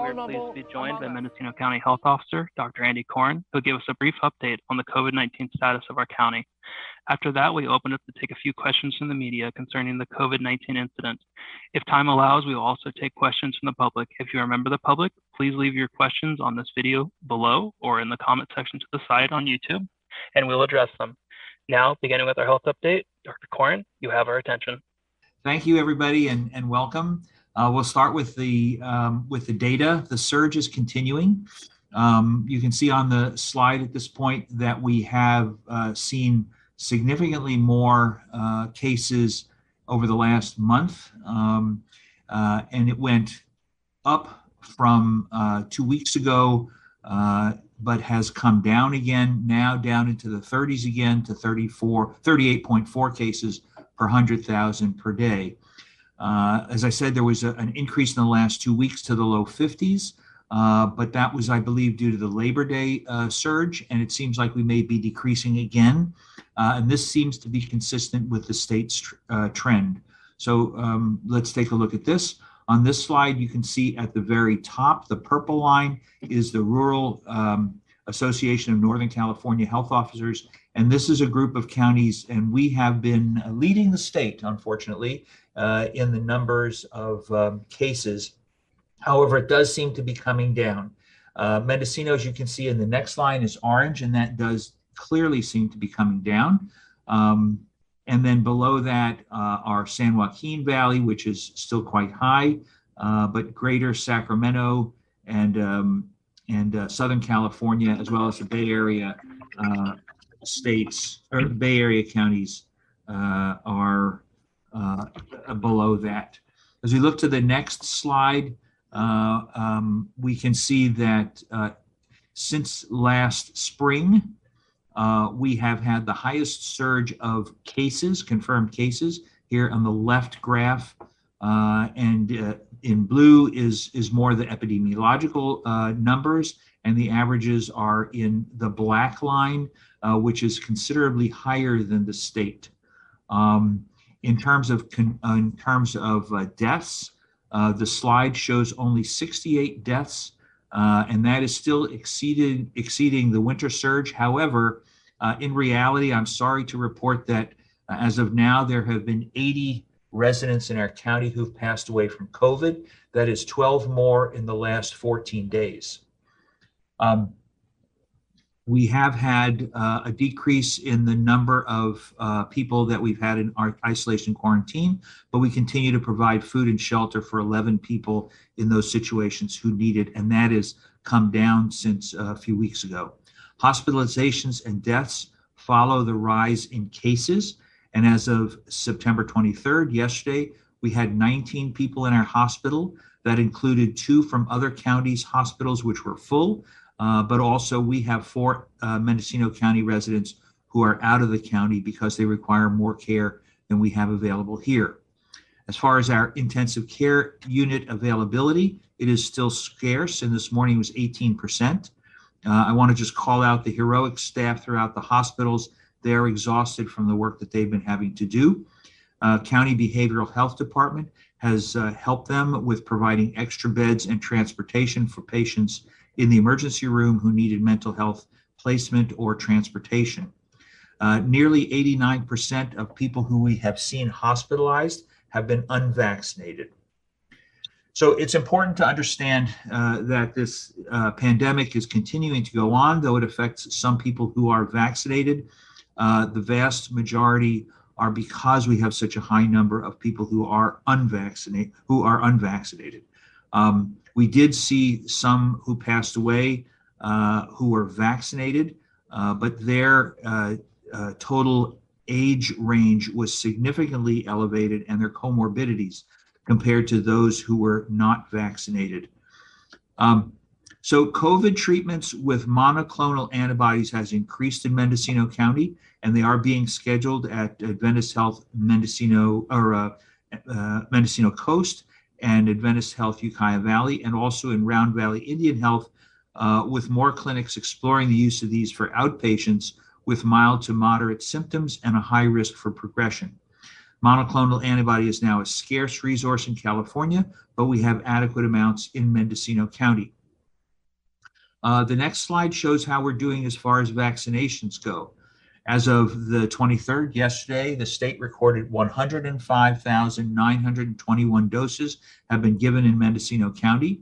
we are pleased to be joined by Mendocino County Health Officer, Dr. Andy Coren, who'll give us a brief update on the COVID-19 status of our county. After that, we open up to take a few questions from the media concerning the COVID-19 incident. If time allows, we will also take questions from the public. If you are a member of the public, please leave your questions on this video below or in the comment section to the side on YouTube, and we'll address them. Now, beginning with our health update, Dr. Coren, you have our attention. Thank you, everybody, and, and welcome. Uh, we'll start with the um, with the data. The surge is continuing. Um, you can see on the slide at this point that we have uh, seen significantly more uh, cases over the last month, um, uh, and it went up from uh, two weeks ago, uh, but has come down again now down into the 30s again to 34, 38.4 cases per 100,000 per day. Uh, as I said, there was a, an increase in the last two weeks to the low 50s, uh, but that was, I believe, due to the Labor Day uh, surge, and it seems like we may be decreasing again. Uh, and this seems to be consistent with the state's tr- uh, trend. So um, let's take a look at this. On this slide, you can see at the very top, the purple line is the Rural um, Association of Northern California Health Officers. And this is a group of counties, and we have been leading the state, unfortunately, uh, in the numbers of um, cases. However, it does seem to be coming down. Uh, Mendocino, as you can see in the next line, is orange, and that does clearly seem to be coming down. Um, and then below that uh, are San Joaquin Valley, which is still quite high, uh, but greater Sacramento and um, and uh, Southern California, as well as the Bay Area uh, states or Bay Area counties, uh, are uh, below that. As we look to the next slide, uh, um, we can see that uh, since last spring, uh, we have had the highest surge of cases, confirmed cases, here on the left graph. Uh, and in blue is, is more the epidemiological numbers, and the averages are in the black line, which is considerably higher than the state. Um, in terms of uh, in terms of uh, deaths, uh, the slide shows only 68 deaths, uh, and that is still exceeded exceeding the winter surge. However, uh, in reality, I'm sorry to report that uh, as of now, there have been 80 residents in our county who've passed away from COVID. That is 12 more in the last 14 days. Um, we have had uh, a decrease in the number of uh, people that we've had in our isolation quarantine, but we continue to provide food and shelter for 11 people in those situations who need it, and that has come down since uh, a few weeks ago. Hospitalizations and deaths follow the rise in cases, and as of September 23rd, yesterday, we had 19 people in our hospital. That included two from other counties' hospitals, which were full, uh, but also we have four uh, Mendocino County residents who are out of the county because they require more care than we have available here. As far as our intensive care unit availability, it is still scarce, and this morning was 18%. Uh, I want to just call out the heroic staff throughout the hospitals. They're exhausted from the work that they've been having to do. Uh, County Behavioral Health Department has uh, helped them with providing extra beds and transportation for patients in the emergency room who needed mental health placement or transportation. Uh, nearly 89% of people who we have seen hospitalized have been unvaccinated. So it's important to understand uh, that this uh, pandemic is continuing to go on, though it affects some people who are vaccinated. Uh, the vast majority are because we have such a high number of people who are unvaccinated. Who are unvaccinated. Um, we did see some who passed away uh, who were vaccinated, uh, but their uh, uh, total age range was significantly elevated and their comorbidities compared to those who were not vaccinated. Um, so COVID treatments with monoclonal antibodies has increased in Mendocino County, and they are being scheduled at Adventist Health Mendocino or uh, uh, Mendocino Coast and Adventist Health Ukiah Valley, and also in Round Valley Indian Health, uh, with more clinics exploring the use of these for outpatients with mild to moderate symptoms and a high risk for progression. Monoclonal antibody is now a scarce resource in California, but we have adequate amounts in Mendocino County. Uh, the next slide shows how we're doing as far as vaccinations go. As of the 23rd, yesterday, the state recorded 105,921 doses have been given in Mendocino County.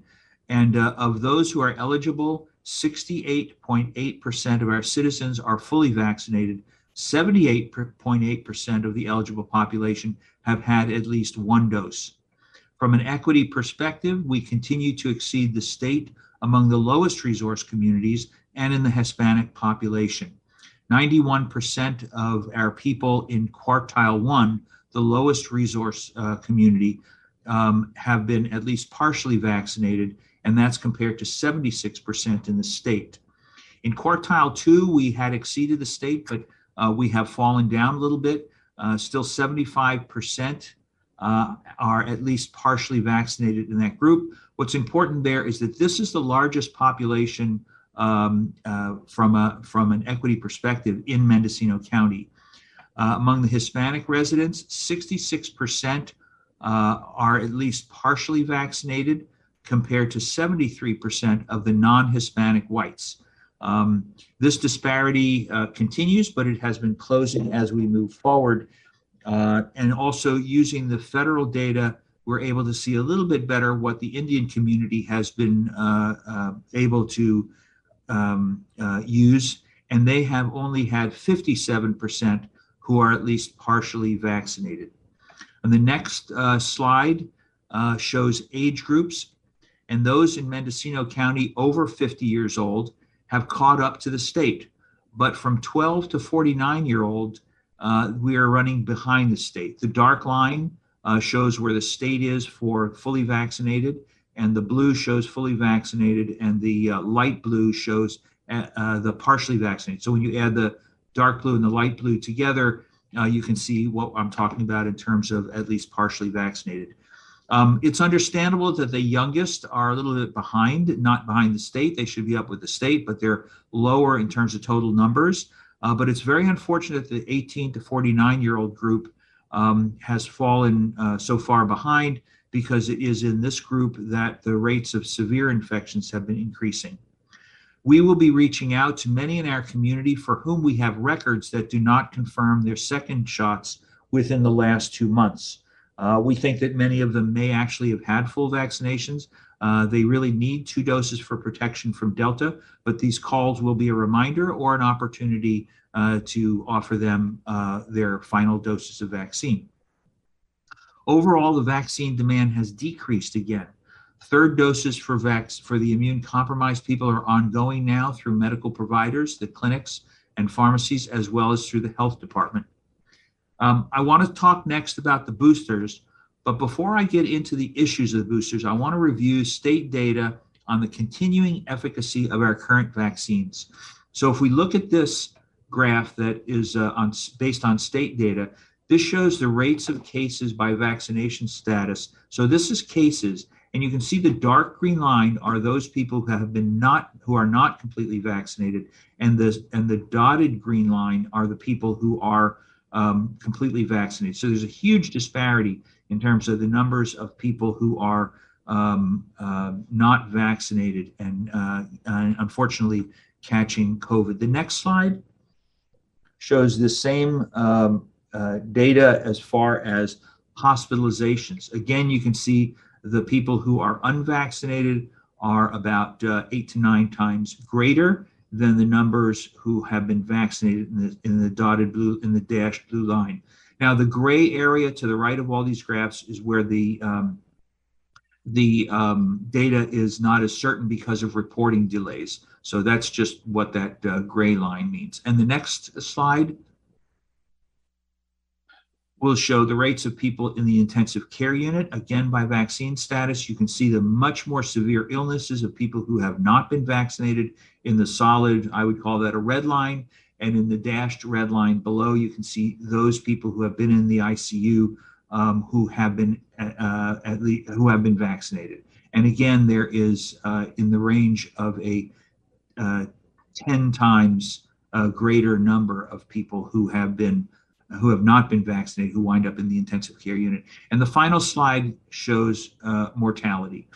And uh, of those who are eligible, 68.8% of our citizens are fully vaccinated. 78.8% of the eligible population have had at least one dose. From an equity perspective, we continue to exceed the state among the lowest resource communities and in the Hispanic population. 91% of our people in quartile one, the lowest resource uh, community, um, have been at least partially vaccinated, and that's compared to 76% in the state. In quartile two, we had exceeded the state, but uh, we have fallen down a little bit. Uh, still 75% uh, are at least partially vaccinated in that group. What's important there is that this is the largest population um, uh, from, a, from an equity perspective in Mendocino County. Uh, among the Hispanic residents, 66% uh, are at least partially vaccinated, compared to 73% of the non Hispanic whites. Um, this disparity uh, continues, but it has been closing as we move forward. Uh, and also using the federal data, we're able to see a little bit better what the Indian community has been uh, uh able to um, uh, use, and they have only had 57% who are at least partially vaccinated. And the next uh, slide uh, shows age groups, and those in Mendocino County over 50 years old have caught up to the state. But from 12 to 49 year old, uh, we are running behind the state. The dark line uh, shows where the state is for fully vaccinated, and the blue shows fully vaccinated, and the uh, light blue shows uh, uh, the partially vaccinated. So when you add the dark blue and the light blue together, uh, you can see what I'm talking about in terms of at least partially vaccinated. Um, it's understandable that the youngest are a little bit behind, not behind the state. They should be up with the state, but they're lower in terms of total numbers. Uh, but it's very unfortunate that the 18 to 49 year old group um, has fallen uh, so far behind because it is in this group that the rates of severe infections have been increasing. We will be reaching out to many in our community for whom we have records that do not confirm their second shots within the last two months. Uh, we think that many of them may actually have had full vaccinations. Uh, they really need two doses for protection from Delta, but these calls will be a reminder or an opportunity uh, to offer them uh, their final doses of vaccine. Overall, the vaccine demand has decreased again. Third doses for, vac- for the immune compromised people are ongoing now through medical providers, the clinics, and pharmacies, as well as through the health department. Um, I want to talk next about the boosters, but before I get into the issues of the boosters, I want to review state data on the continuing efficacy of our current vaccines. So if we look at this graph that is uh, on, based on state data, this shows the rates of cases by vaccination status. So this is cases, and you can see the dark green line are those people who have been not who are not completely vaccinated, and the and the dotted green line are the people who are um, completely vaccinated. So there's a huge disparity in terms of the numbers of people who are um, uh, not vaccinated and, uh, unfortunately catching COVID. The next slide shows the same um, uh, data as far as hospitalizations. Again, you can see the people who are unvaccinated are about uh, eight to nine times greater than the numbers who have been vaccinated in the, in the dotted blue, in the dashed blue line. Now, the gray area to the right of all these graphs is where the um, the um, data is not as certain because of reporting delays. So that's just what that uh, gray line means. And the next slide will show the rates of people in the intensive care unit. Again, by vaccine status, you can see the much more severe illnesses of people who have not been vaccinated in the solid, I would call that a red line. And in the dashed red line below, you can see those people who have been in the ICU um, who have been uh, at least who have been vaccinated. And again, there is uh, in the range of a uh, 10 times greater number of people who have been who have not been vaccinated who wind up in the intensive care unit. And the final slide shows uh, mortality.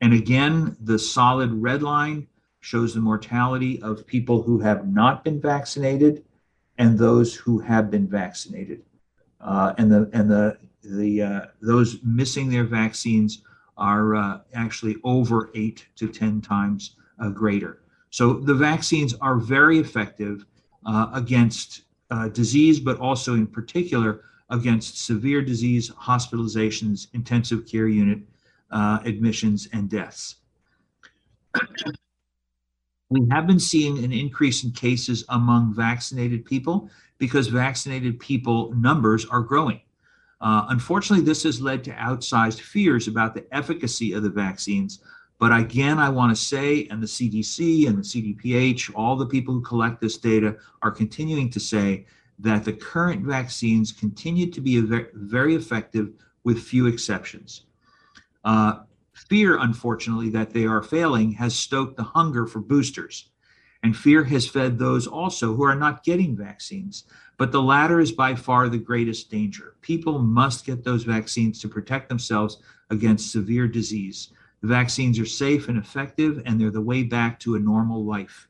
And again, the solid red line shows the mortality of people who have not been vaccinated and those who have been vaccinated. Uh, and the and the the uh, those missing their vaccines are uh, actually over eight to ten times uh, greater. So the vaccines are very effective uh, against uh, disease, but also in particular against severe disease, hospitalizations, intensive care unit uh, admissions, and deaths. we have been seeing an increase in cases among vaccinated people because vaccinated people numbers are growing. Uh, unfortunately, this has led to outsized fears about the efficacy of the vaccines but again, I want to say, and the CDC and the CDPH, all the people who collect this data are continuing to say that the current vaccines continue to be very effective with few exceptions. Uh, fear, unfortunately, that they are failing has stoked the hunger for boosters. And fear has fed those also who are not getting vaccines. But the latter is by far the greatest danger. People must get those vaccines to protect themselves against severe disease. The vaccines are safe and effective, and they're the way back to a normal life.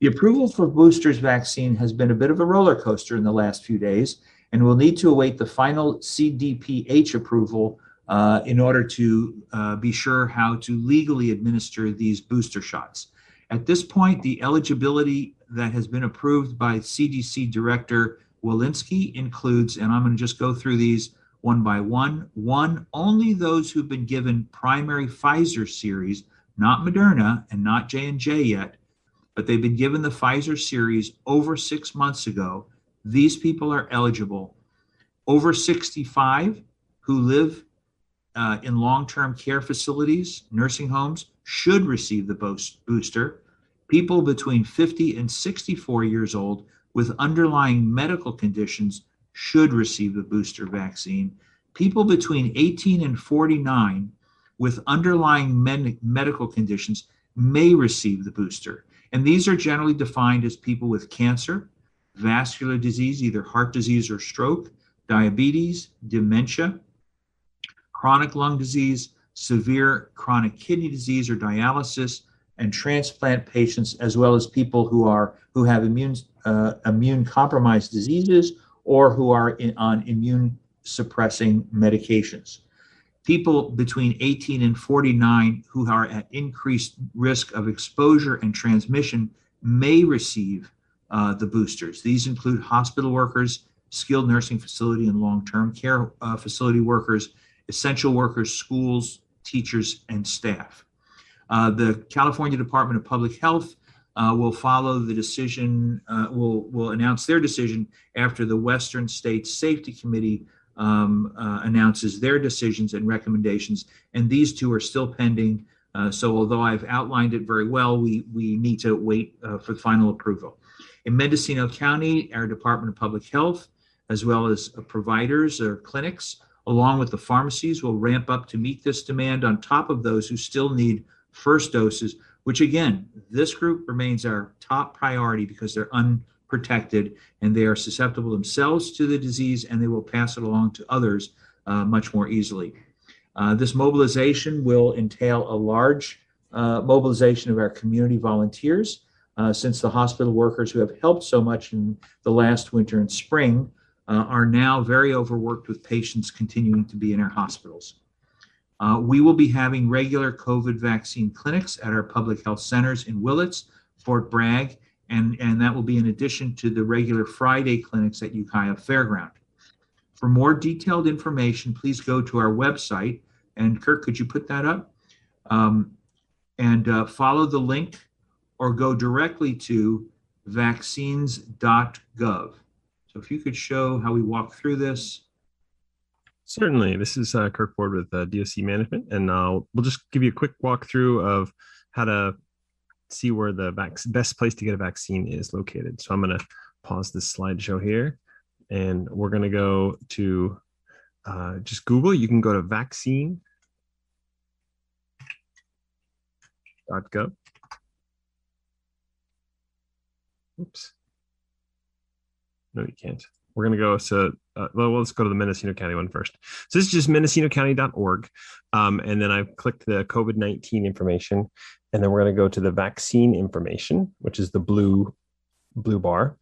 The approval for boosters vaccine has been a bit of a roller coaster in the last few days, and we'll need to await the final CDPH approval uh, in order to uh, be sure how to legally administer these booster shots. At this point, the eligibility that has been approved by CDC Director Walensky includes, and I'm going to just go through these one by one. One, only those who've been given primary Pfizer series, not Moderna and not J&J yet, but they've been given the Pfizer series over six months ago. These people are eligible. Over 65 who live uh, in long-term care facilities, nursing homes, should receive the booster. People between 50 and 64 years old with underlying medical conditions should receive the booster vaccine. People between 18 and 49 with underlying med- medical conditions may receive the booster. And these are generally defined as people with cancer, vascular disease, either heart disease or stroke, diabetes, dementia, chronic lung disease, severe chronic kidney disease or dialysis, and transplant patients, as well as people who are who have immune uh, immune compromised diseases or who are in, on immune suppressing medications. People between 18 and 49 who are at increased risk of exposure and transmission may receive uh, the boosters. These include hospital workers, skilled nursing facility and long term care uh, facility workers, essential workers, schools, teachers, and staff. Uh, the California Department of Public Health uh, will follow the decision, uh, will, will announce their decision after the Western States Safety Committee um, uh, announces their decisions and recommendations. And these two are still pending. Uh, so although I've outlined it very well, we, we need to wait uh, for final approval. In Mendocino County, our Department of Public Health, as well as uh, providers or clinics, along with the pharmacies, will ramp up to meet this demand on top of those who still need first doses which again, this group remains our top priority because they're unprotected and they are susceptible themselves to the disease and they will pass it along to others uh, much more easily. Uh, this mobilization will entail a large uh, mobilization of our community volunteers uh, since the hospital workers who have helped so much in the last winter and spring uh, are now very overworked with patients continuing to be in our hospitals. Uh, we will be having regular COVID vaccine clinics at our public health centers in Willits, Fort Bragg, and, and that will be in addition to the regular Friday clinics at Ukiah Fairground. For more detailed information, please go to our website. And Kirk, could you put that up? Um, and uh, follow the link or go directly to vaccines.gov. So if you could show how we walk through this. Certainly. This is uh, Kirk Ford with uh, DOC Management, and uh, we'll just give you a quick walkthrough of how to see where the vac- best place to get a vaccine is located. So I'm going to pause this slideshow here, and we're going to go to uh, just Google. You can go to vaccine.gov. Oops. No, you can't. We're going to go to, uh, well, let's go to the Mendocino County one first. So this is just mendocinocounty.org. Um, and then I've clicked the COVID 19 information. And then we're going to go to the vaccine information, which is the blue blue bar.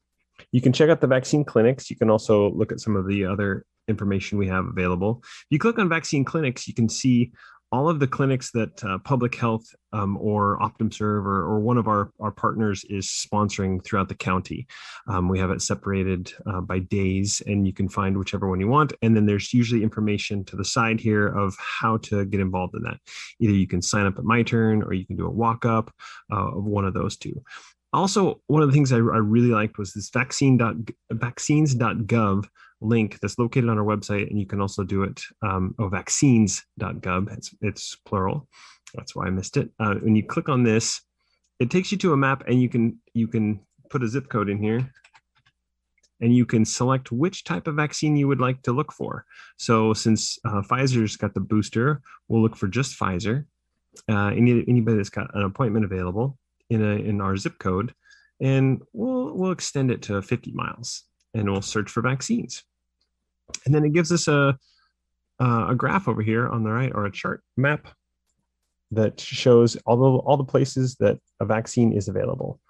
You can check out the vaccine clinics. You can also look at some of the other information we have available. If you click on vaccine clinics, you can see all of the clinics that uh, public health um, or OptumServe or, or, one of our, our partners is sponsoring throughout the county. Um, we have it separated uh, by days, and you can find whichever one you want. And then there's usually information to the side here of how to get involved in that. Either you can sign up at My Turn or you can do a walk up uh, of one of those two. Also, one of the things I, I really liked was this vaccine vaccines.gov link that's located on our website, and you can also do it. Um, oh, vaccines.gov. It's it's plural. That's why I missed it. Uh, when you click on this, it takes you to a map, and you can you can put a zip code in here, and you can select which type of vaccine you would like to look for. So since uh, Pfizer's got the booster, we'll look for just Pfizer. Uh, any, anybody that's got an appointment available in a in our zip code, and we'll we'll extend it to 50 miles, and we'll search for vaccines. And then it gives us a, a graph over here on the right or a chart map that shows all the, all the places that a vaccine is available.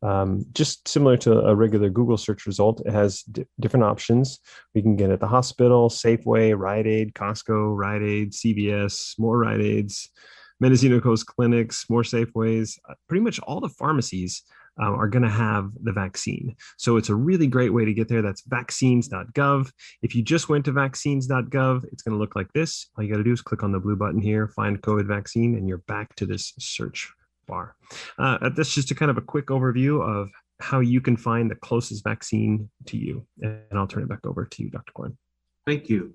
Um, just similar to a regular Google search result, it has d- different options. We can get at the hospital, Safeway, Rite Aid, Costco, Rite Aid, CVS, more Rite Aids, Mendocino Coast clinics, more Safeways, uh, pretty much all the pharmacies um, are going to have the vaccine. So it's a really great way to get there. That's vaccines.gov. If you just went to vaccines.gov, it's going to look like this. All you got to do is click on the blue button here, find COVID vaccine, and you're back to this search bar. Uh, that's just a kind of a quick overview of how you can find the closest vaccine to you. And I'll turn it back over to you, Dr. Coren. Thank you.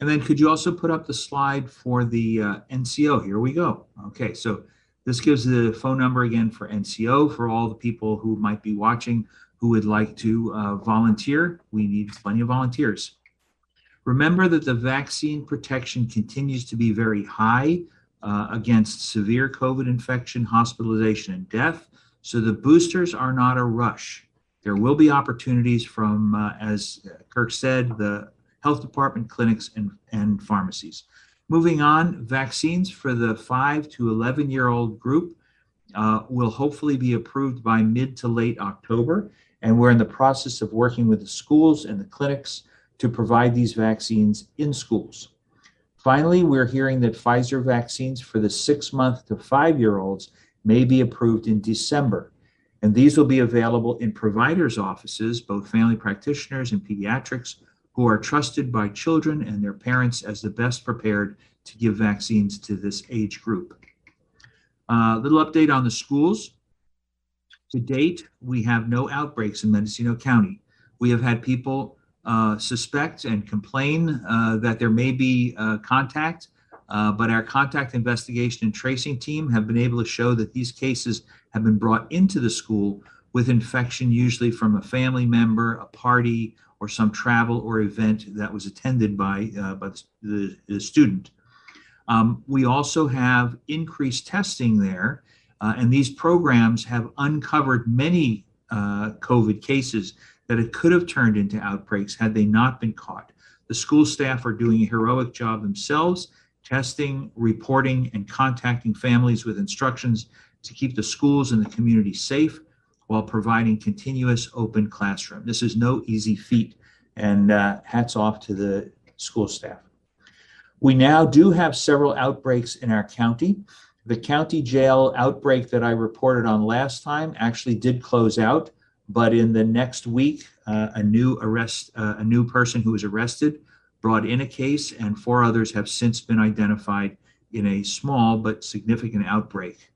And then could you also put up the slide for the uh, NCO? Here we go. Okay, so this gives the phone number again for NCO for all the people who might be watching who would like to uh, volunteer. We need plenty of volunteers. Remember that the vaccine protection continues to be very high uh, against severe COVID infection, hospitalization, and death. So the boosters are not a rush. There will be opportunities from, uh, as Kirk said, the health department, clinics, and, and pharmacies. Moving on, vaccines for the 5 to 11 year old group uh, will hopefully be approved by mid to late October. And we're in the process of working with the schools and the clinics to provide these vaccines in schools. Finally, we're hearing that Pfizer vaccines for the six month to five year olds may be approved in December. And these will be available in providers' offices, both family practitioners and pediatrics, who are trusted by children and their parents as the best prepared to give vaccines to this age group. A uh, little update on the schools. To date, we have no outbreaks in Mendocino County. We have had people uh, suspect and complain uh, that there may be uh, contact, uh, but our contact investigation and tracing team have been able to show that these cases have been brought into the school with infection, usually from a family member, a party, or some travel or event that was attended by, uh, by the, the, student. Um, we also have increased testing there, uh, and these programs have uncovered many uh, COVID cases that it could have turned into outbreaks had they not been caught. The school staff are doing a heroic job themselves, testing, reporting, and contacting families with instructions to keep the schools and the community safe while providing continuous open classroom. This is no easy feat, and uh, hats off to the school staff. We now do have several outbreaks in our county. The county jail outbreak that I reported on last time actually did close out, but in the next week, uh, a new arrest, uh, a new person who was arrested brought in a case, and four others have since been identified in a small but significant outbreak.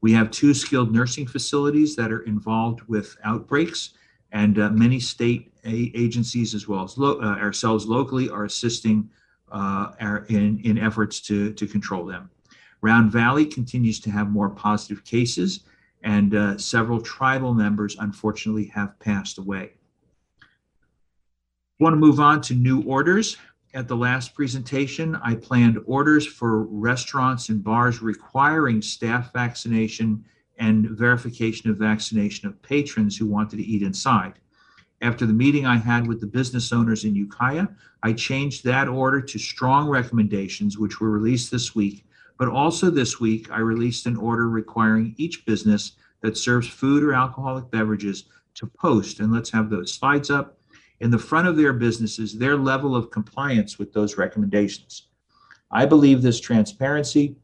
We have two skilled nursing facilities that are involved with outbreaks, and uh, many state a- agencies, as well as lo- uh, ourselves locally, are assisting uh, our, in, in efforts to, to control them. Round Valley continues to have more positive cases, and uh, several tribal members, unfortunately, have passed away. Want to move on to new orders at the last presentation, I planned orders for restaurants and bars requiring staff vaccination and verification of vaccination of patrons who wanted to eat inside. After the meeting I had with the business owners in Ukiah, I changed that order to strong recommendations, which were released this week. But also this week, I released an order requiring each business that serves food or alcoholic beverages to post, and let's have those slides up, in the front of their businesses, their level of compliance with those recommendations. I believe this transparency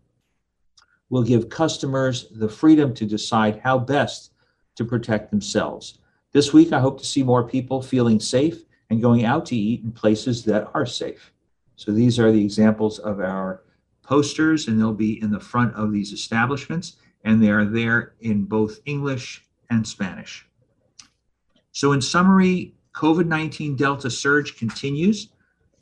will give customers the freedom to decide how best to protect themselves. This week, I hope to see more people feeling safe and going out to eat in places that are safe. So these are the examples of our posters, and they'll be in the front of these establishments, and they are there in both English and Spanish. So, in summary, COVID 19 Delta surge continues,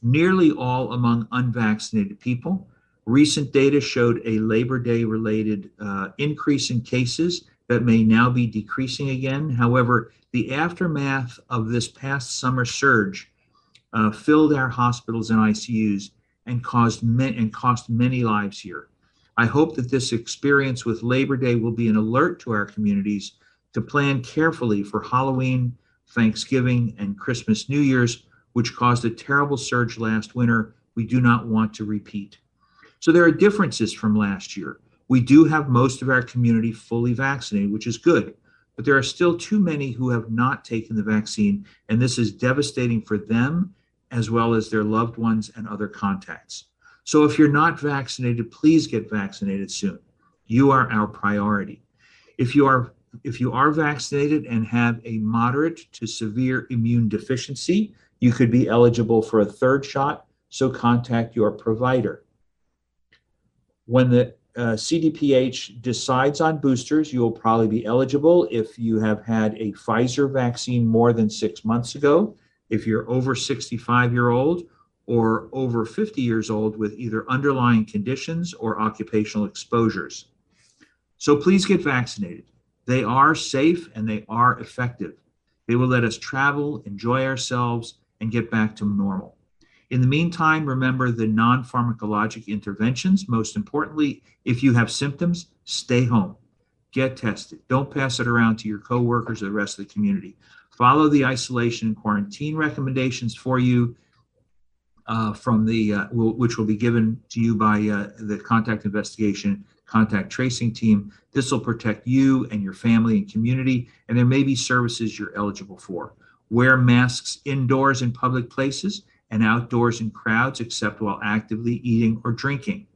nearly all among unvaccinated people. Recent data showed a Labor Day related uh, increase in cases that may now be decreasing again. However, the aftermath of this past summer surge uh, filled our hospitals and ICUs and caused and cost many lives here. I hope that this experience with Labor Day will be an alert to our communities to plan carefully for Halloween Thanksgiving, and Christmas, New Year's, which caused a terrible surge last winter, we do not want to repeat. So there are differences from last year. We do have most of our community fully vaccinated, which is good, but there are still too many who have not taken the vaccine, and this is devastating for them as well as their loved ones and other contacts. So if you're not vaccinated, please get vaccinated soon. You are our priority. If you are if you are vaccinated and have a moderate to severe immune deficiency, you could be eligible for a third shot, so contact your provider. When the uh, CDPH decides on boosters, you will probably be eligible if you have had a Pfizer vaccine more than six months ago, if you're over 65 year old or over 50 years old with either underlying conditions or occupational exposures. So please get vaccinated. They are safe and they are effective. They will let us travel, enjoy ourselves, and get back to normal. In the meantime, remember the non pharmacologic interventions. Most importantly, if you have symptoms, stay home. Get tested. Don't pass it around to your coworkers or the rest of the community. Follow the isolation and quarantine recommendations for you uh, from the uh, which will be given to you by uh, the contact investigation contact tracing team. This will protect you and your family and community, and there may be services you're eligible for. Wear masks indoors in public places and outdoors in crowds, except while actively eating or drinking.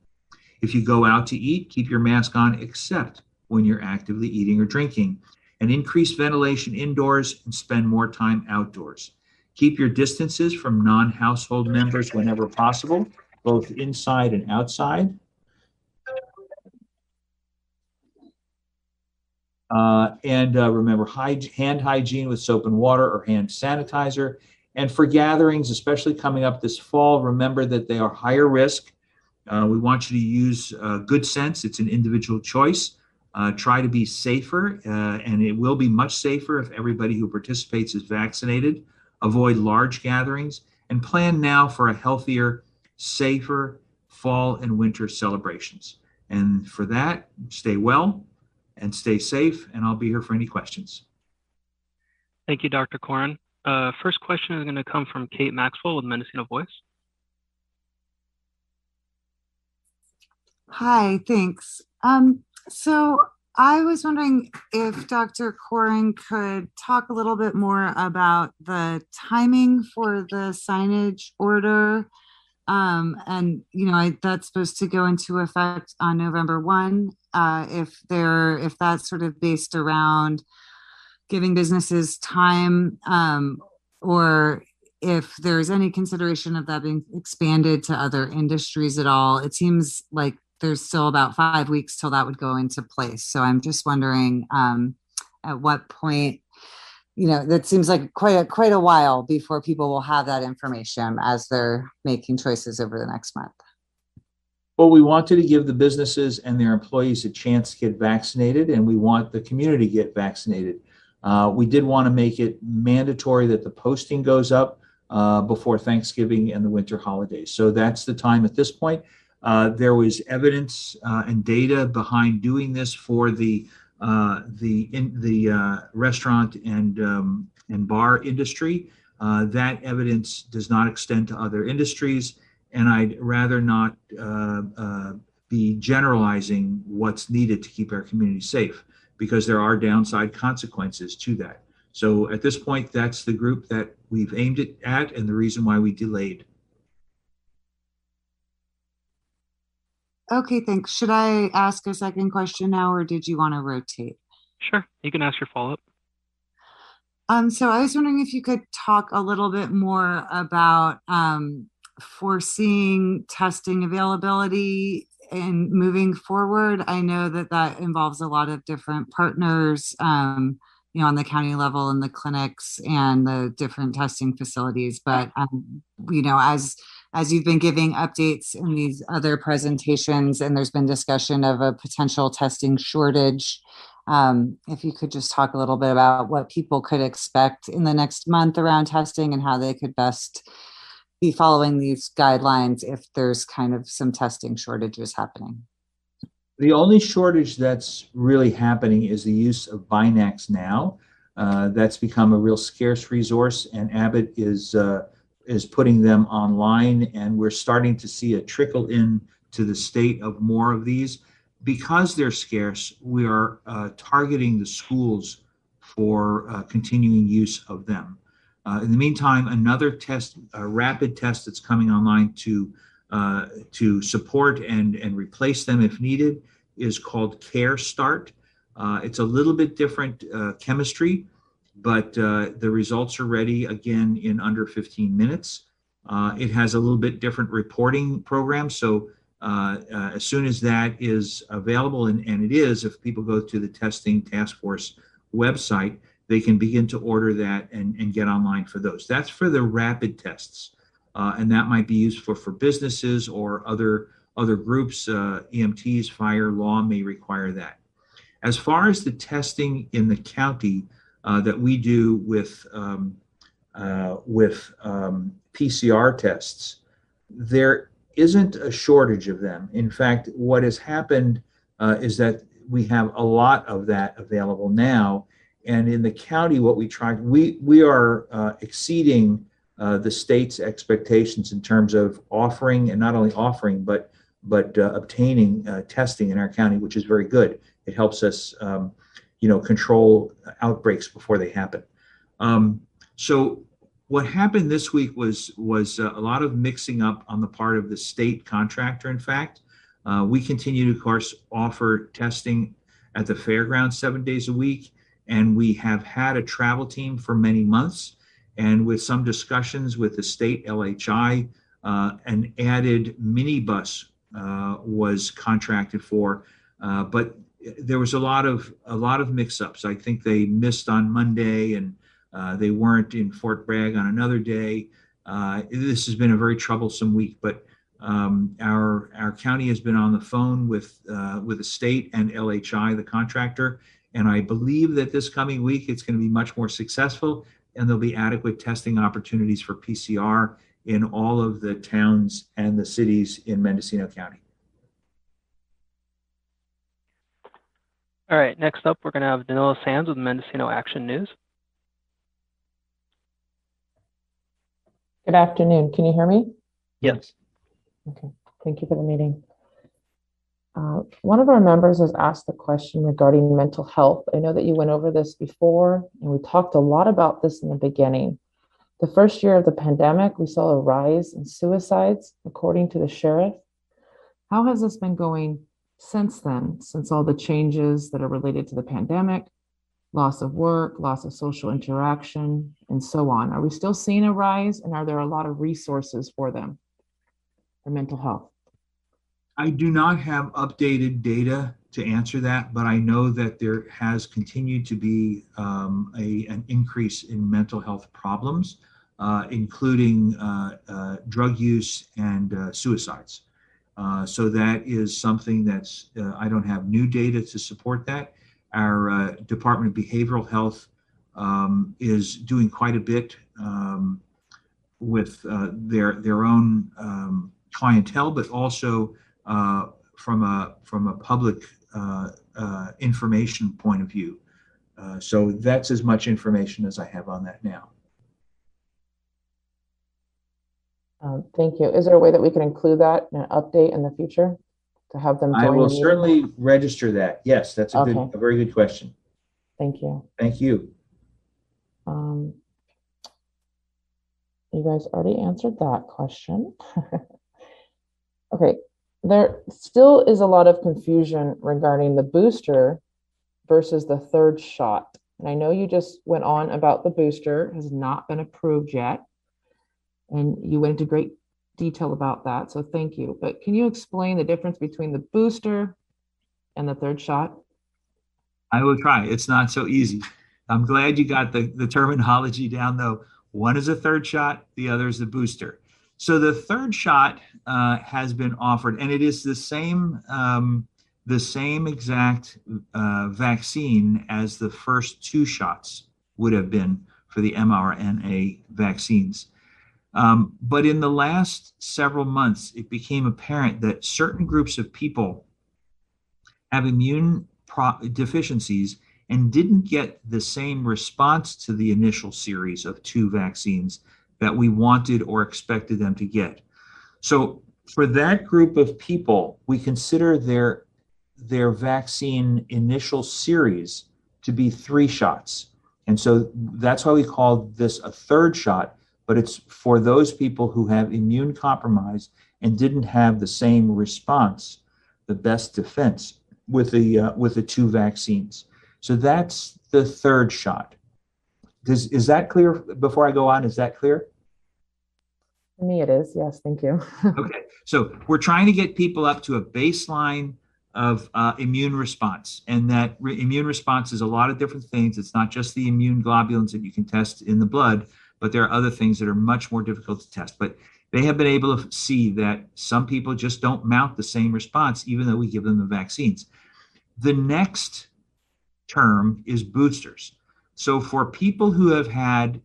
If you go out to eat, keep your mask on, except when you're actively eating or drinking. And increase ventilation indoors and spend more time outdoors. Keep your distances from non household members whenever possible, both inside and outside. Uh, and uh, remember hand hygiene with soap and water or hand sanitizer. And for gatherings, especially coming up this fall, remember that they are higher risk. Uh, we want you to use uh, good sense. It's an individual choice. Uh, try to be safer, uh, and it will be much safer if everybody who participates is vaccinated. Avoid large gatherings and plan now for a healthier, safer fall and winter celebrations. And for that, stay well, and stay safe, and I'll be here for any questions. Thank you, Dr. Coren. Uh, first question is going to come from Kate Maxwell with Mendocino Voice. Hi, thanks. Um, so I was wondering if Dr. Coren could talk a little bit more about the timing for the signage order um, and you know I, that's supposed to go into effect on November one. Uh, if they're if that's sort of based around giving businesses time, um, or if there's any consideration of that being expanded to other industries at all. It seems like there's still about five weeks till that would go into place. So I'm just wondering um, at what point you know that seems like quite a quite a while before people will have that information as they're making choices over the next month. Well we wanted to give the businesses and their employees a chance to get vaccinated and we want the community to get vaccinated. Uh, we did want to make it mandatory that the posting goes up uh, before thanksgiving and the winter holidays. So that's the time at this point. Uh, there was evidence uh, and data behind doing this for the uh, the in the uh, restaurant and um, and bar industry. Uh, that evidence does not extend to other industries, and I'd rather not uh, uh, be generalizing what's needed to keep our community safe because there are downside consequences to that. So at this point, that's the group that we've aimed it at and the reason why we delayed. Okay, thanks. Should I ask a second question now, or did you want to rotate? Sure, you can ask your follow-up. Um, so I was wondering if you could talk a little bit more about um, foreseeing testing availability and moving forward. I know that that involves a lot of different partners, um, you know, on the county level and the clinics and the different testing facilities. But um, you know, as as you've been giving updates in these other presentations, and there's been discussion of a potential testing shortage. Um, if you could just talk a little bit about what people could expect in the next month around testing and how they could best be following these guidelines if there's kind of some testing shortages happening. The only shortage that's really happening is the use of BinaxNOW. Uh, that's become a real scarce resource, and Abbott is uh, is putting them online, and we're starting to see a trickle in to the state of more of these. Because they're scarce, we are uh, targeting the schools for uh, continuing use of them. Uh, in the meantime, another test, a rapid test that's coming online to uh, to support and and replace them if needed is called CareStart. Uh, it's a little bit different uh, chemistry, but uh, the results are ready again in under 15 minutes. Uh, it has a little bit different reporting program, so. as soon as that is available, and, and it is, if people go to the testing task force website, they can begin to order that and, and get online for those. That's for the rapid tests. Uh, and that might be useful for, for businesses or other, other groups. Uh, EMTs, fire, law may require that. As far as the testing in the county uh, that we do with, um, uh, with um, PCR tests, there isn't a shortage of them. In fact, what has happened uh, is that we have a lot of that available now and in the county, what we try, we, we are uh, exceeding uh, the state's expectations in terms of offering and not only offering, but, but obtaining testing in our county, which is very good. It helps us, um, you know, control outbreaks before they happen. Um, so what happened this week was was uh, a lot of mixing up on the part of the state contractor. In fact, uh, we continue to, of course, offer testing at the fairgrounds seven days a week, and we have had a travel team for many months. And with some discussions with the state LHI, uh, an added minibus uh, was contracted for. Uh, but there was a lot of a lot of mix-ups. I think they missed on Monday, and uh, they weren't in Fort Bragg on another day. Uh, this has been a very troublesome week, but um, our our county has been on the phone with uh, with the state and LHI, the contractor, and I believe that this coming week it's going to be much more successful and there'll be adequate testing opportunities for PCR in all of the towns and the cities in Mendocino County. All right, next up, we're going to have Danilo Sands with Mendocino Action News. Good afternoon. Can you hear me? Yes. Okay. Thank you for the meeting. Uh, one of our members has asked the question regarding mental health. I know that you went over this before, and we talked a lot about this in the beginning. The first year of the pandemic, we saw a rise in suicides, according to the sheriff. How has this been going since then, since all the changes that are related to the pandemic, loss of work, loss of social interaction, and so on? Are we still seeing a rise, and are there a lot of resources for them for mental health? I do not have updated data to answer that, but I know that there has continued to be um, a, an increase in mental health problems, uh, including uh, uh, drug use and uh, suicides. Uh, so that is something that's, uh, I don't have new data to support that. Our Department of Behavioral Health um, is doing quite a bit um, with their, their own um, clientele, but also uh, from a from a public uh, uh, information point of view. Uh, so that's as much information as I have on that now. Um, thank you. Is there a way that we can include that in an update in the future to have them? I join will the meeting? certainly register that. Yes, that's a good, Okay. a very good question. Thank you. Thank you. Um, you guys already answered that question. Okay, there still is a lot of confusion regarding the booster versus the third shot. And I know you just went on about the booster has not been approved yet. And you went into great detail about that, so thank you. But can you explain the difference between the booster and the third shot? I will try. It's not so easy. I'm glad you got the, the terminology down though. One is a third shot, the other is the booster. So the third shot uh, has been offered, and it is the same um, the same exact uh, vaccine as the first two shots would have been for the mRNA vaccines. Um, but in the last several months, it became apparent that certain groups of people have immune pro- deficiencies and didn't get the same response to the initial series of two vaccines that we wanted or expected them to get. So for that group of people, we consider their their vaccine initial series to be three shots. And so that's why we call this a third shot, but it's for those people who have immune compromise and didn't have the same response, the best defense with the uh, with the two vaccines. So that's the third shot. Does, is that clear before I go on? Is that clear? For me, it is. Yes, thank you. Okay, so we're trying to get people up to a baseline of uh, immune response, and that re- immune response is a lot of different things. It's not just the immune globulins that you can test in the blood, but there are other things that are much more difficult to test. But they have been able to see that some people just don't mount the same response, even though we give them the vaccines. The next term is boosters. So for people who have had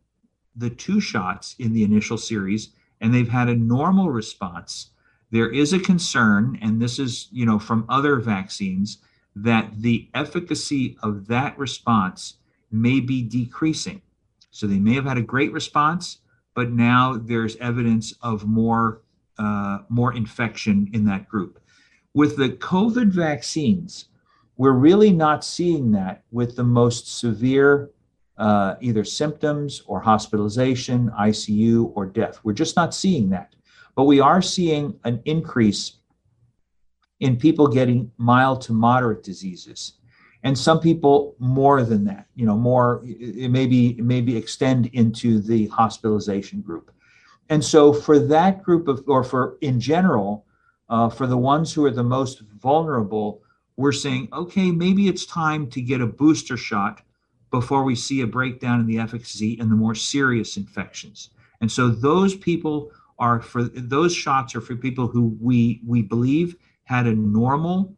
the two shots in the initial series and they've had a normal response, there is a concern, and this is, you know, from other vaccines, that the efficacy of that response may be decreasing. So they may have had a great response, but now there's evidence of more uh, more infection in that group. With the COVID vaccines, we're really not seeing that with the most severe uh, either symptoms or hospitalization, ICU, or death. We're just not seeing that. But we are seeing an increase in people getting mild to moderate diseases. And some people more than that, you know, more, it may be, it maybe extend into the hospitalization group. And so for that group of, or for in general, uh, for the ones who are the most vulnerable, we're saying, okay, maybe it's time to get a booster shot before we see a breakdown in the efficacy in the more serious infections. And so those people are for those shots are for people who we we believe had a normal,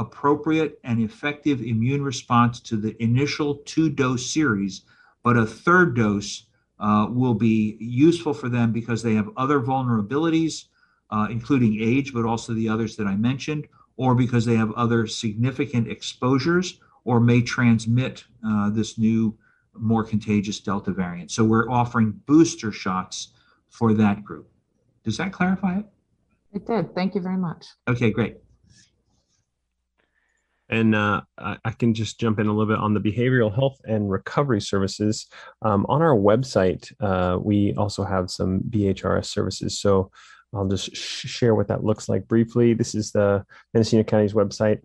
appropriate, and effective immune response to the initial two dose series, but a third dose uh, will be useful for them because they have other vulnerabilities, uh, including age, but also the others that I mentioned, or because they have other significant exposures or may transmit uh, this new, more contagious Delta variant. So we're offering booster shots for that group. Does that clarify it? It did. Thank you very much. Okay, great. And uh, I, can just jump in a little bit on the behavioral health and recovery services. Um, on our website, uh, we also have some BHRS services. So I'll just sh- share what that looks like briefly. This is the Mendocino County's website.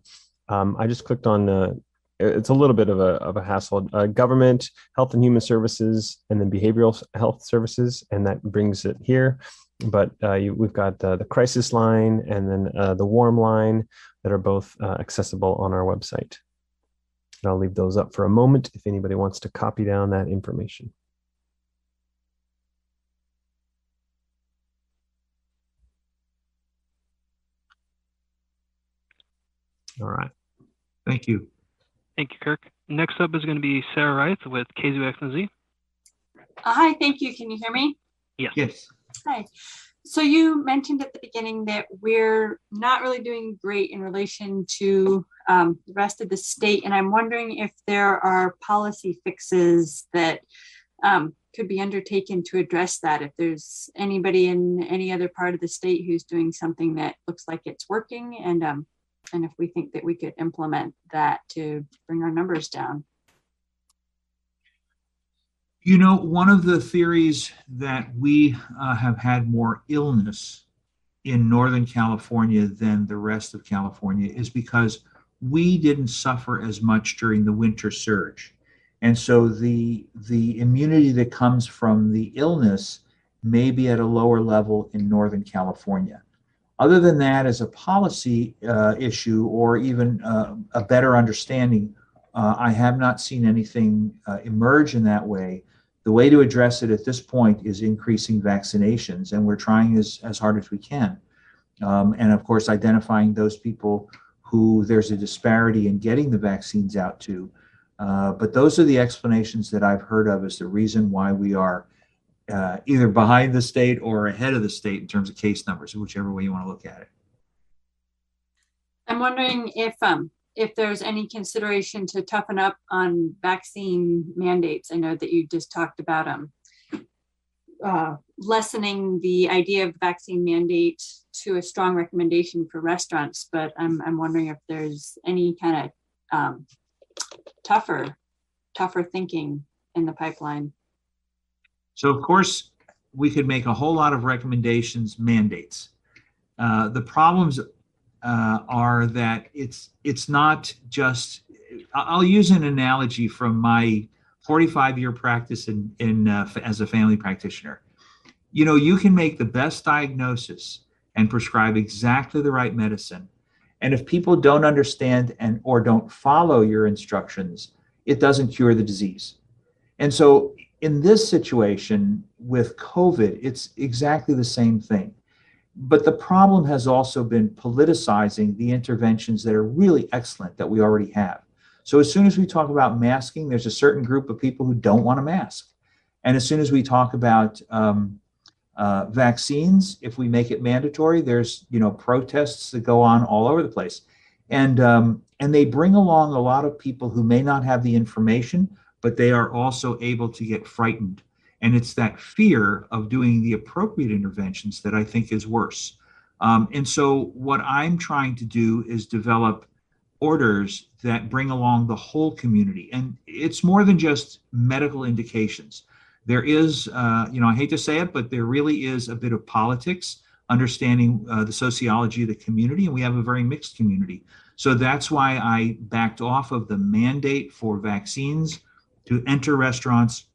Um, I just clicked on the it's a little bit of a, of a hassle. Uh, government, health and human services, and then behavioral health services, and that brings it here. But uh, you, we've got uh, the crisis line and then uh, the warm line that are both uh, accessible on our website. And I'll leave those up for a moment if anybody wants to copy down that information. All right. Thank you. Thank you, Kirk. Next up is going to be Sarah Wright with KZYX and Z. Uh, Hi, thank you. Can you hear me? Yes. Yes. Hi. so you mentioned at the beginning that we're not really doing great in relation to um, the rest of the state, and I'm wondering if there are policy fixes that um, could be undertaken to address that. If there's anybody in any other part of the state who's doing something that looks like it's working, and um, and if we think that we could implement that to bring our numbers down. You know, one of the theories that we uh, have had more illness in Northern California than the rest of California is because we didn't suffer as much during the winter surge. And so the, the immunity that comes from the illness may be at a lower level in Northern California. Other than that, as a policy uh, issue or even uh, a better understanding, uh, I have not seen anything uh, emerge in that way the way to address it at this point is increasing vaccinations, and we're trying as, as hard as we can. Um, and of course, identifying those people who there's a disparity in getting the vaccines out to. Uh, but those are the explanations that I've heard of as the reason why we are uh, either behind the state or ahead of the state in terms of case numbers, whichever way you want to look at it. I'm wondering if um, if there's any consideration to toughen up on vaccine mandates. I know that you just talked about them. uh, lessening the idea of vaccine mandate to a strong recommendation for restaurants, but I'm, I'm wondering if there's any kind of um, tougher, tougher thinking in the pipeline. So of course, we could make a whole lot of recommendations, mandates. Uh, the problems uh, are that it's it's not just. I'll use an analogy from my 45 year practice in in uh, as a family practitioner. You know, you can make the best diagnosis and prescribe exactly the right medicine, and if people don't understand and or don't follow your instructions, it doesn't cure the disease. And so in this situation with COVID, it's exactly the same thing. But the problem has also been politicizing the interventions that are really excellent that we already have. So as soon as we talk about masking, there's a certain group of people who don't want to mask. And as soon as we talk about um, uh, vaccines, if we make it mandatory, there's you know protests that go on all over the place, and um, and they bring along a lot of people who may not have the information, but they are also able to get frightened and it's that fear of doing the appropriate interventions that I think is worse. Um, and so, what I'm trying to do is develop orders that bring along the whole community. And it's more than just medical indications. There is, uh, you know, I hate to say it, but there really is a bit of politics, understanding uh, the sociology of the community, and we have a very mixed community. So that's why I backed off of the mandate for vaccines to enter restaurants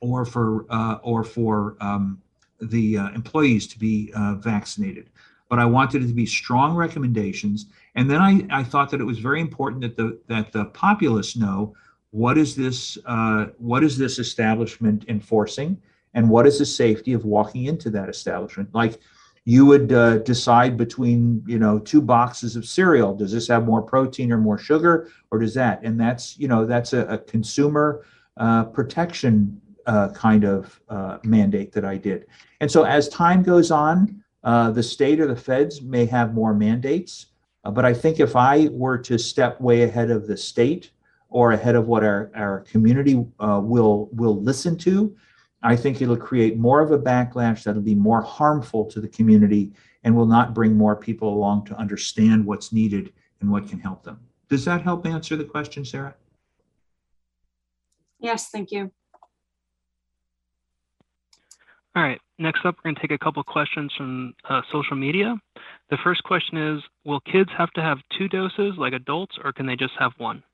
or for uh, or for um, the uh, employees to be uh, vaccinated. But I wanted it to be strong recommendations, and then I, I thought that it was very important that the that the populace know what is this uh, what is this establishment enforcing, and what is the safety of walking into that establishment. Like you would uh, decide between you know two boxes of cereal. Does this have more protein or more sugar, or does that? And that's you know that's a, a consumer uh, protection uh, kind of uh, mandate that I did. And so as time goes on, uh, the state or the feds may have more mandates. Uh, but I think if I were to step way ahead of the state or ahead of what our, our community uh, will, will listen to, I think it'll create more of a backlash that'll be more harmful to the community and will not bring more people along to understand what's needed and what can help them. Does that help answer the question, Sarah? Yes, thank you. All right, next up, we're going to take a couple questions from uh, social media. The first question is Will kids have to have two doses like adults, or can they just have one?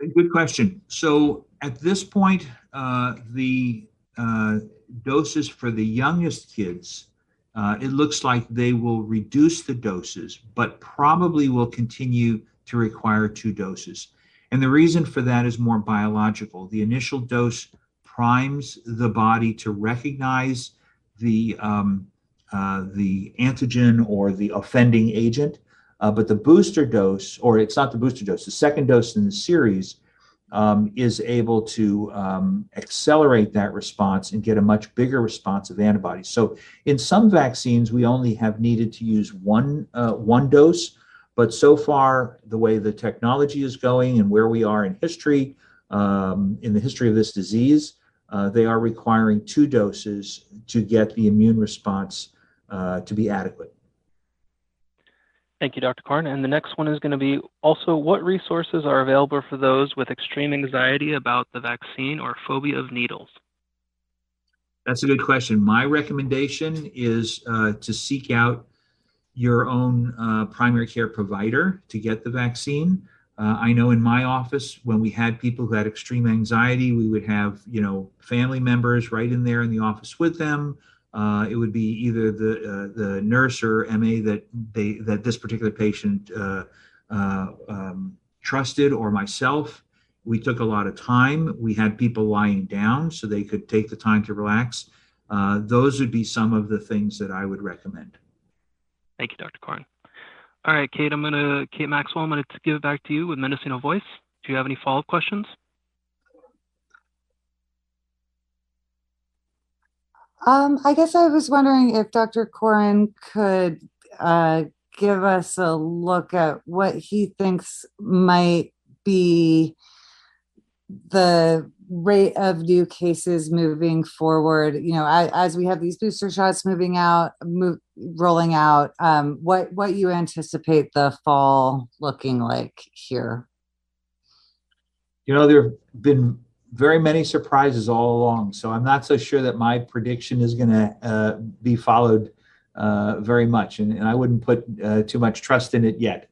Good question. So at this point, uh, the uh, doses for the youngest kids, uh, it looks like they will reduce the doses, but probably will continue to require two doses. And the reason for that is more biological. The initial dose primes the body to recognize the um, uh, the antigen or the offending agent. Uh, but the booster dose, or it's not the booster dose, the second dose in the series, um, is able to um, accelerate that response and get a much bigger response of antibodies. So in some vaccines, we only have needed to use one, uh, one dose, but so far, the way the technology is going and where we are in history, um, in the history of this disease, uh, they are requiring two doses to get the immune response uh, to be adequate. Thank you, Dr. Coren. And the next one is going to be also what resources are available for those with extreme anxiety about the vaccine or phobia of needles? That's a good question. My recommendation is uh, to seek out your own uh, primary care provider to get the vaccine. Uh, I know in my office, when we had people who had extreme anxiety, we would have, you know, family members right in there in the office with them. Uh, it would be either the uh, the nurse or MA that they that this particular patient uh, uh, um, trusted, or myself. We took a lot of time. We had people lying down so they could take the time to relax. Uh, those would be some of the things that I would recommend. Thank you, Dr. Coren. All right, Kate, I'm gonna Kate Maxwell. I'm gonna give it back to you with Mendocino Voice. Do you have any follow-up questions? Um, I guess I was wondering if Dr. Coren could uh, give us a look at what he thinks might be the rate of new cases moving forward. You know, as, as we have these booster shots moving out, move, rolling out, um, what what you anticipate the fall looking like here? You know, there have been very many surprises all along. So I'm not so sure that my prediction is going to uh, be followed uh, very much, and, and, I wouldn't put uh, too much trust in it yet.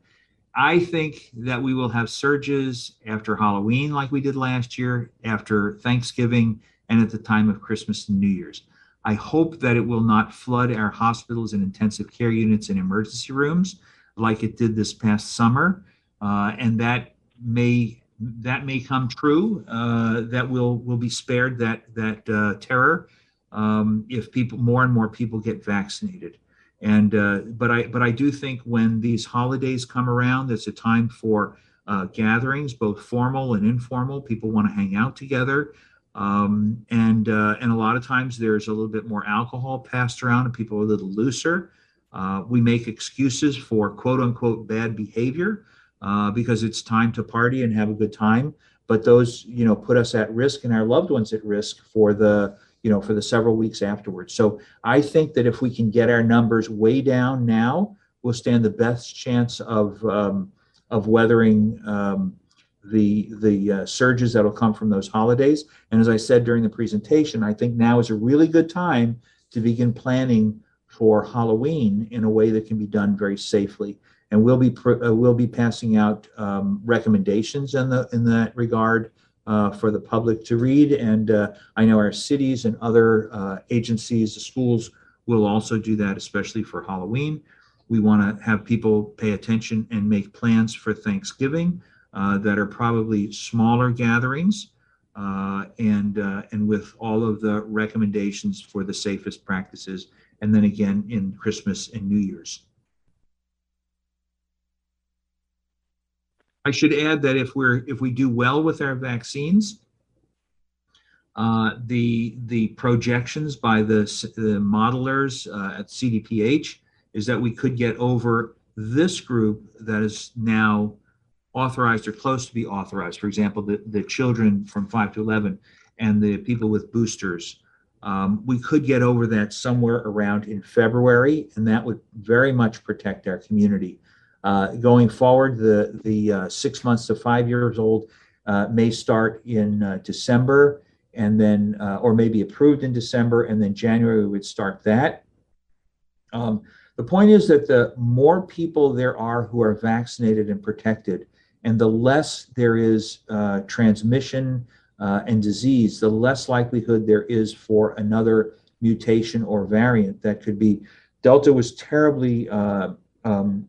I think that we will have surges after Halloween, like we did last year, after Thanksgiving, and at the time of Christmas and New Year's. I hope that it will not flood our hospitals and intensive care units and emergency rooms like it did this past summer, uh, and that may that may come true. Uh, that will will be spared that that uh, terror um, if people more and more people get vaccinated. And uh, but I but I do think when these holidays come around, it's a time for uh, gatherings, both formal and informal. People want to hang out together. Um, and uh, and a lot of times there's a little bit more alcohol passed around, and people are a little looser. Uh, we make excuses for quote unquote bad behavior, uh, because it's time to party and have a good time. But those, you know, put us at risk and our loved ones at risk for the, you know, for the several weeks afterwards. So I think that if we can get our numbers way down now, we'll stand the best chance of um, of weathering um, the the uh, surges that'll come from those holidays. And as I said during the presentation, I think now is a really good time to begin planning for Halloween in a way that can be done very safely and we'll be uh, we'll be passing out um, recommendations in the in that regard uh, for the public to read. And uh, I know our cities and other uh, agencies, the schools will also do that, especially for Halloween. We want to have people pay attention and make plans for Thanksgiving uh, that are probably smaller gatherings. Uh, and and with all of the recommendations for the safest practices, and then again in Christmas and New Year's. I should add that if we're if we do well with our vaccines, uh, the the projections by the, the modelers uh, at CDPH is that we could get over this group that is now authorized or close to be authorized. For example, the, the children from 5 to 11 and the people with boosters. Um, we could get over that somewhere around in February, and that would very much protect our community. Uh, going forward, the, the uh, six months to five years old uh, may start in uh, December and then, uh, or may be approved in December, and then January we would start that. Um, the point is that the more people there are who are vaccinated and protected, and the less there is uh, transmission and disease, the less likelihood there is for another mutation or variant that could be. Delta was terribly um,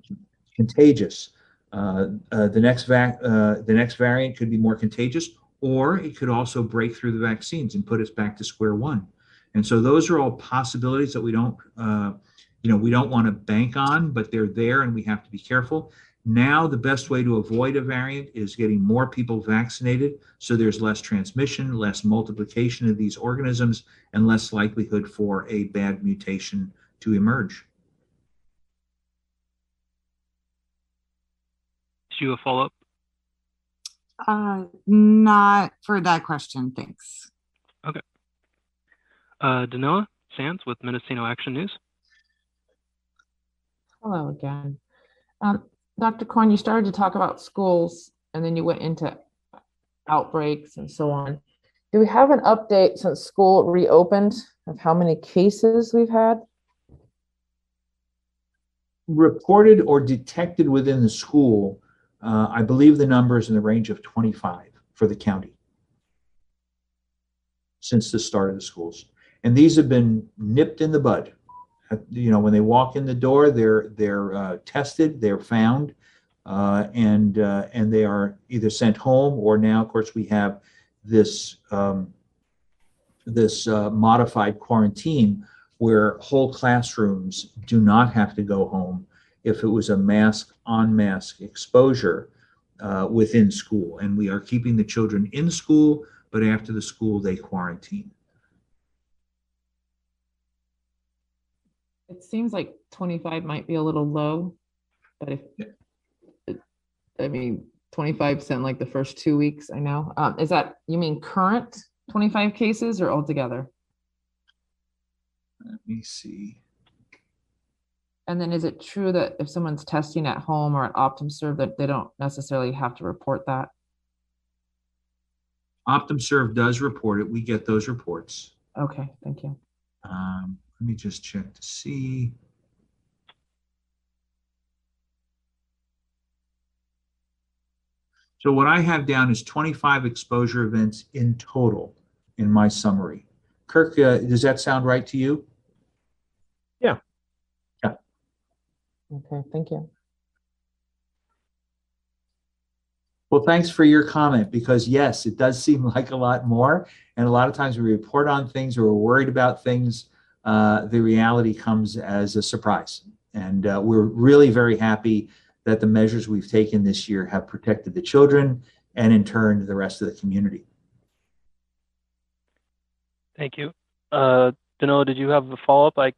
contagious. Uh, uh, the next vac- uh, the next variant could be more contagious, or it could also break through the vaccines and put us back to square one. And so those are all possibilities that we don't, uh, you know, we don't want to bank on, but they're there, and we have to be careful. Now, the best way to avoid a variant is getting more people vaccinated so there's less transmission, less multiplication of these organisms, and less likelihood for a bad mutation to emerge. You have a follow-up? Uh, not for that question, thanks. Uh, Danila Sands with Mendocino Action News. Hello again. Um, Dr. Coren, you started to talk about schools and then you went into outbreaks and so on. Do we have an update since school reopened of how many cases we've had? Reported or detected within the school, uh, I believe the number is in the range of 25 for the county since the start of the schools. And these have been nipped in the bud. You know, when they walk in the door, they're they're uh, tested, they're found, uh, and uh, and they are either sent home or now, of course, we have this um, this uh, modified quarantine where whole classrooms do not have to go home if it was a mask on mask exposure uh, within school. And we are keeping the children in school, but after the school, they quarantine. It seems like 25 might be a little low, but if, it- I mean, 25% like the first two weeks, I know. Um, is that, you mean current 25 cases or altogether? Let me see. And then is it true that if someone's testing at home or at OptumServe that they don't necessarily have to report that? OptumServe does report it. We get those reports. Okay, thank you. Um, let me just check to see. So what I have down is 25 exposure events in total in my summary. Kirk, uh, does that sound right to you? Okay, thank you. Well, thanks for your comment because yes, it does seem like a lot more. And a lot of times we report on things or we're worried about things, uh, the reality comes as a surprise. And uh, we're really very happy that the measures we've taken this year have protected the children and in turn the rest of the community. Thank you. Uh, Danilo, did you have a follow-up? I, I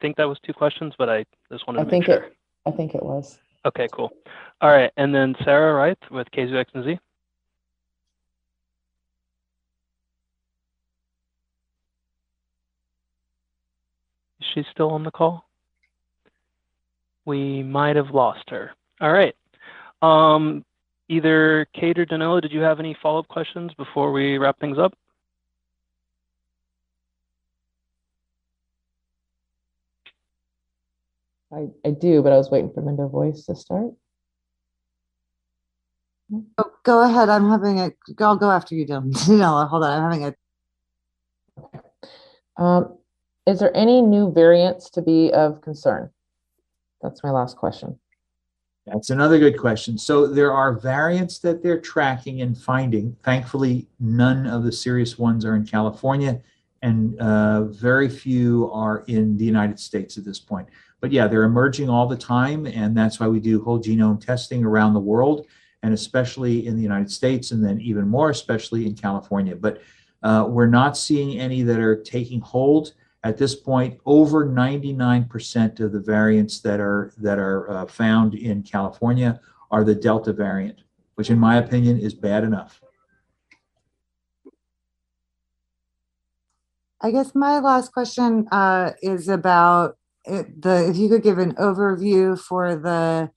think that was two questions, but I just wanted I to make think sure. it, I think it was. Okay, cool. All right, and then Sarah Wright with KZYX and Z. Is she still on the call? We might have lost her. All right. Um, either Kate or Danilo, did you have any follow-up questions before we wrap things up? I, I do, but I was waiting for Linda Voice to start. Oh, Go ahead, I'm having a, I'll go after you, Dylan. No, hold on, I'm having a, Um, is there any new variants to be of concern? That's my last question. That's another good question. So there are variants that they're tracking and finding. Thankfully, none of the serious ones are in California, and uh, very few are in the United States at this point. But yeah, they're emerging all the time, and that's why we do whole genome testing around the world, and especially in the United States, and then even more especially in California. But uh, we're not seeing any that are taking hold at this point, over 99% of the variants that are that are uh, found in California are the Delta variant, which, in my opinion, is bad enough. I guess my last question uh, is about it, the, if you could give an overview for the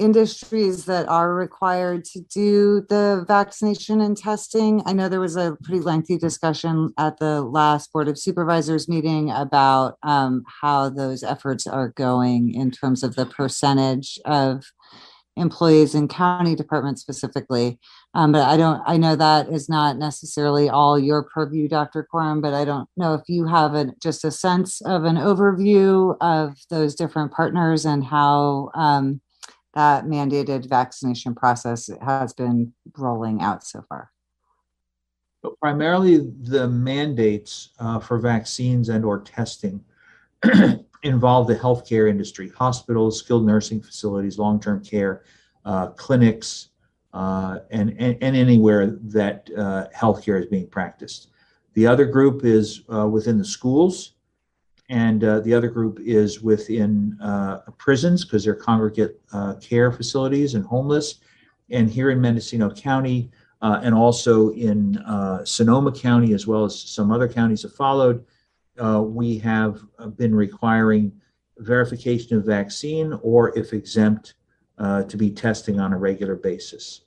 industries that are required to do the vaccination and testing. I know there was a pretty lengthy discussion at the last Board of Supervisors meeting about um, how those efforts are going in terms of the percentage of employees in county departments specifically. Um, but I don't, I know that is not necessarily all your purview, Dr. Coren, but I don't know if you have just a sense of an overview of those different partners and how um, that mandated vaccination process has been rolling out so far. But primarily, the mandates uh, for vaccines and or testing involve the healthcare industry, hospitals, skilled nursing facilities, long-term care, uh, clinics, uh, and, and, and anywhere that uh, healthcare is being practiced. The other group is uh, within the schools, and uh, the other group is within uh, prisons because they're congregate care facilities and homeless. And here in Mendocino County, and also in Sonoma County, as well as some other counties have followed, uh, we have been requiring verification of vaccine or, if exempt, uh, to be testing on a regular basis.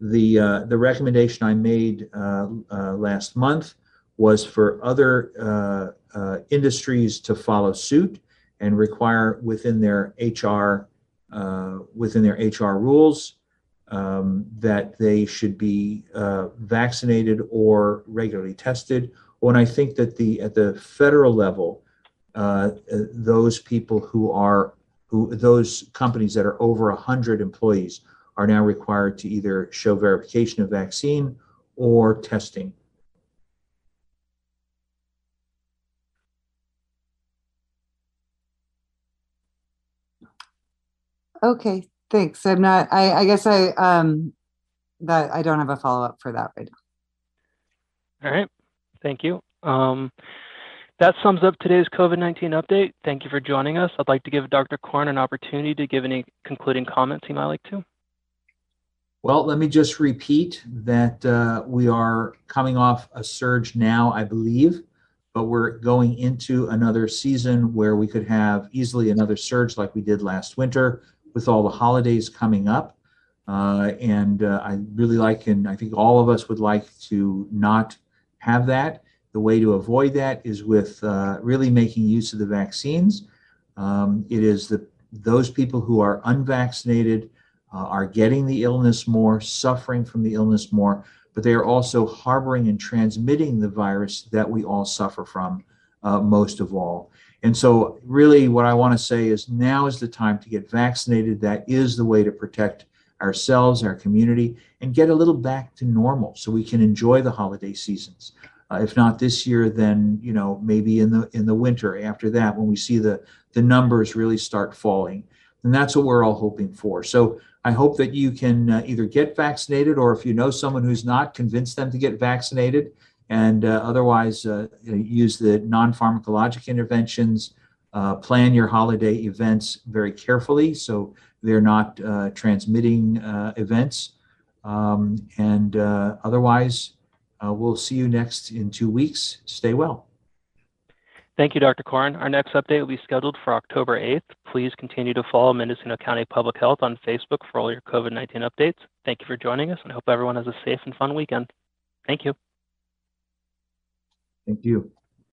The, uh, the recommendation I made uh, uh, last month was for other uh, uh, industries to follow suit and require within their HR uh, within their HR rules um, that they should be uh, vaccinated or regularly tested. When I think that the at the federal level, uh, those people who are who those companies that are over 100 employees are now required to either show verification of vaccine or testing. Okay, thanks. I'm not, I, I guess I, um, that, I don't have a follow-up for that right now. All right, thank you. Um, that sums up today's COVID-19 update. Thank you for joining us. I'd like to give Dr. Coren an opportunity to give any concluding comments he might like to. Well, let me just repeat that uh, we are coming off a surge now, I believe, but we're going into another season where we could have easily another surge like we did last winter with all the holidays coming up. Uh, and uh, I really like, and I think all of us would like to not have that. The way to avoid that is with uh, really making use of the vaccines. Um, it is the those people who are unvaccinated uh, are getting the illness more, suffering from the illness more, but they are also harboring and transmitting the virus that we all suffer from uh, most of all. And so, really, what I want to say is now is the time to get vaccinated. That is the way to protect ourselves, our community, and get a little back to normal so we can enjoy the holiday seasons. Uh, if not this year, then you know maybe in the in the winter after that when we see the the numbers really start falling, and that's what we're all hoping for. So I hope that you can uh, either get vaccinated or if you know someone who's not, convince them to get vaccinated and uh, otherwise uh, use the non-pharmacologic interventions. Uh, plan your holiday events very carefully so they're not uh, transmitting uh, events. Um, and otherwise, we'll see you next in two weeks. Stay well. Thank you, Dr. Coren. Our next update will be scheduled for October 8th. Please continue to follow Mendocino County Public Health on Facebook for all your COVID-19 updates. Thank you for joining us and I hope everyone has a safe and fun weekend. Thank you. Thank you.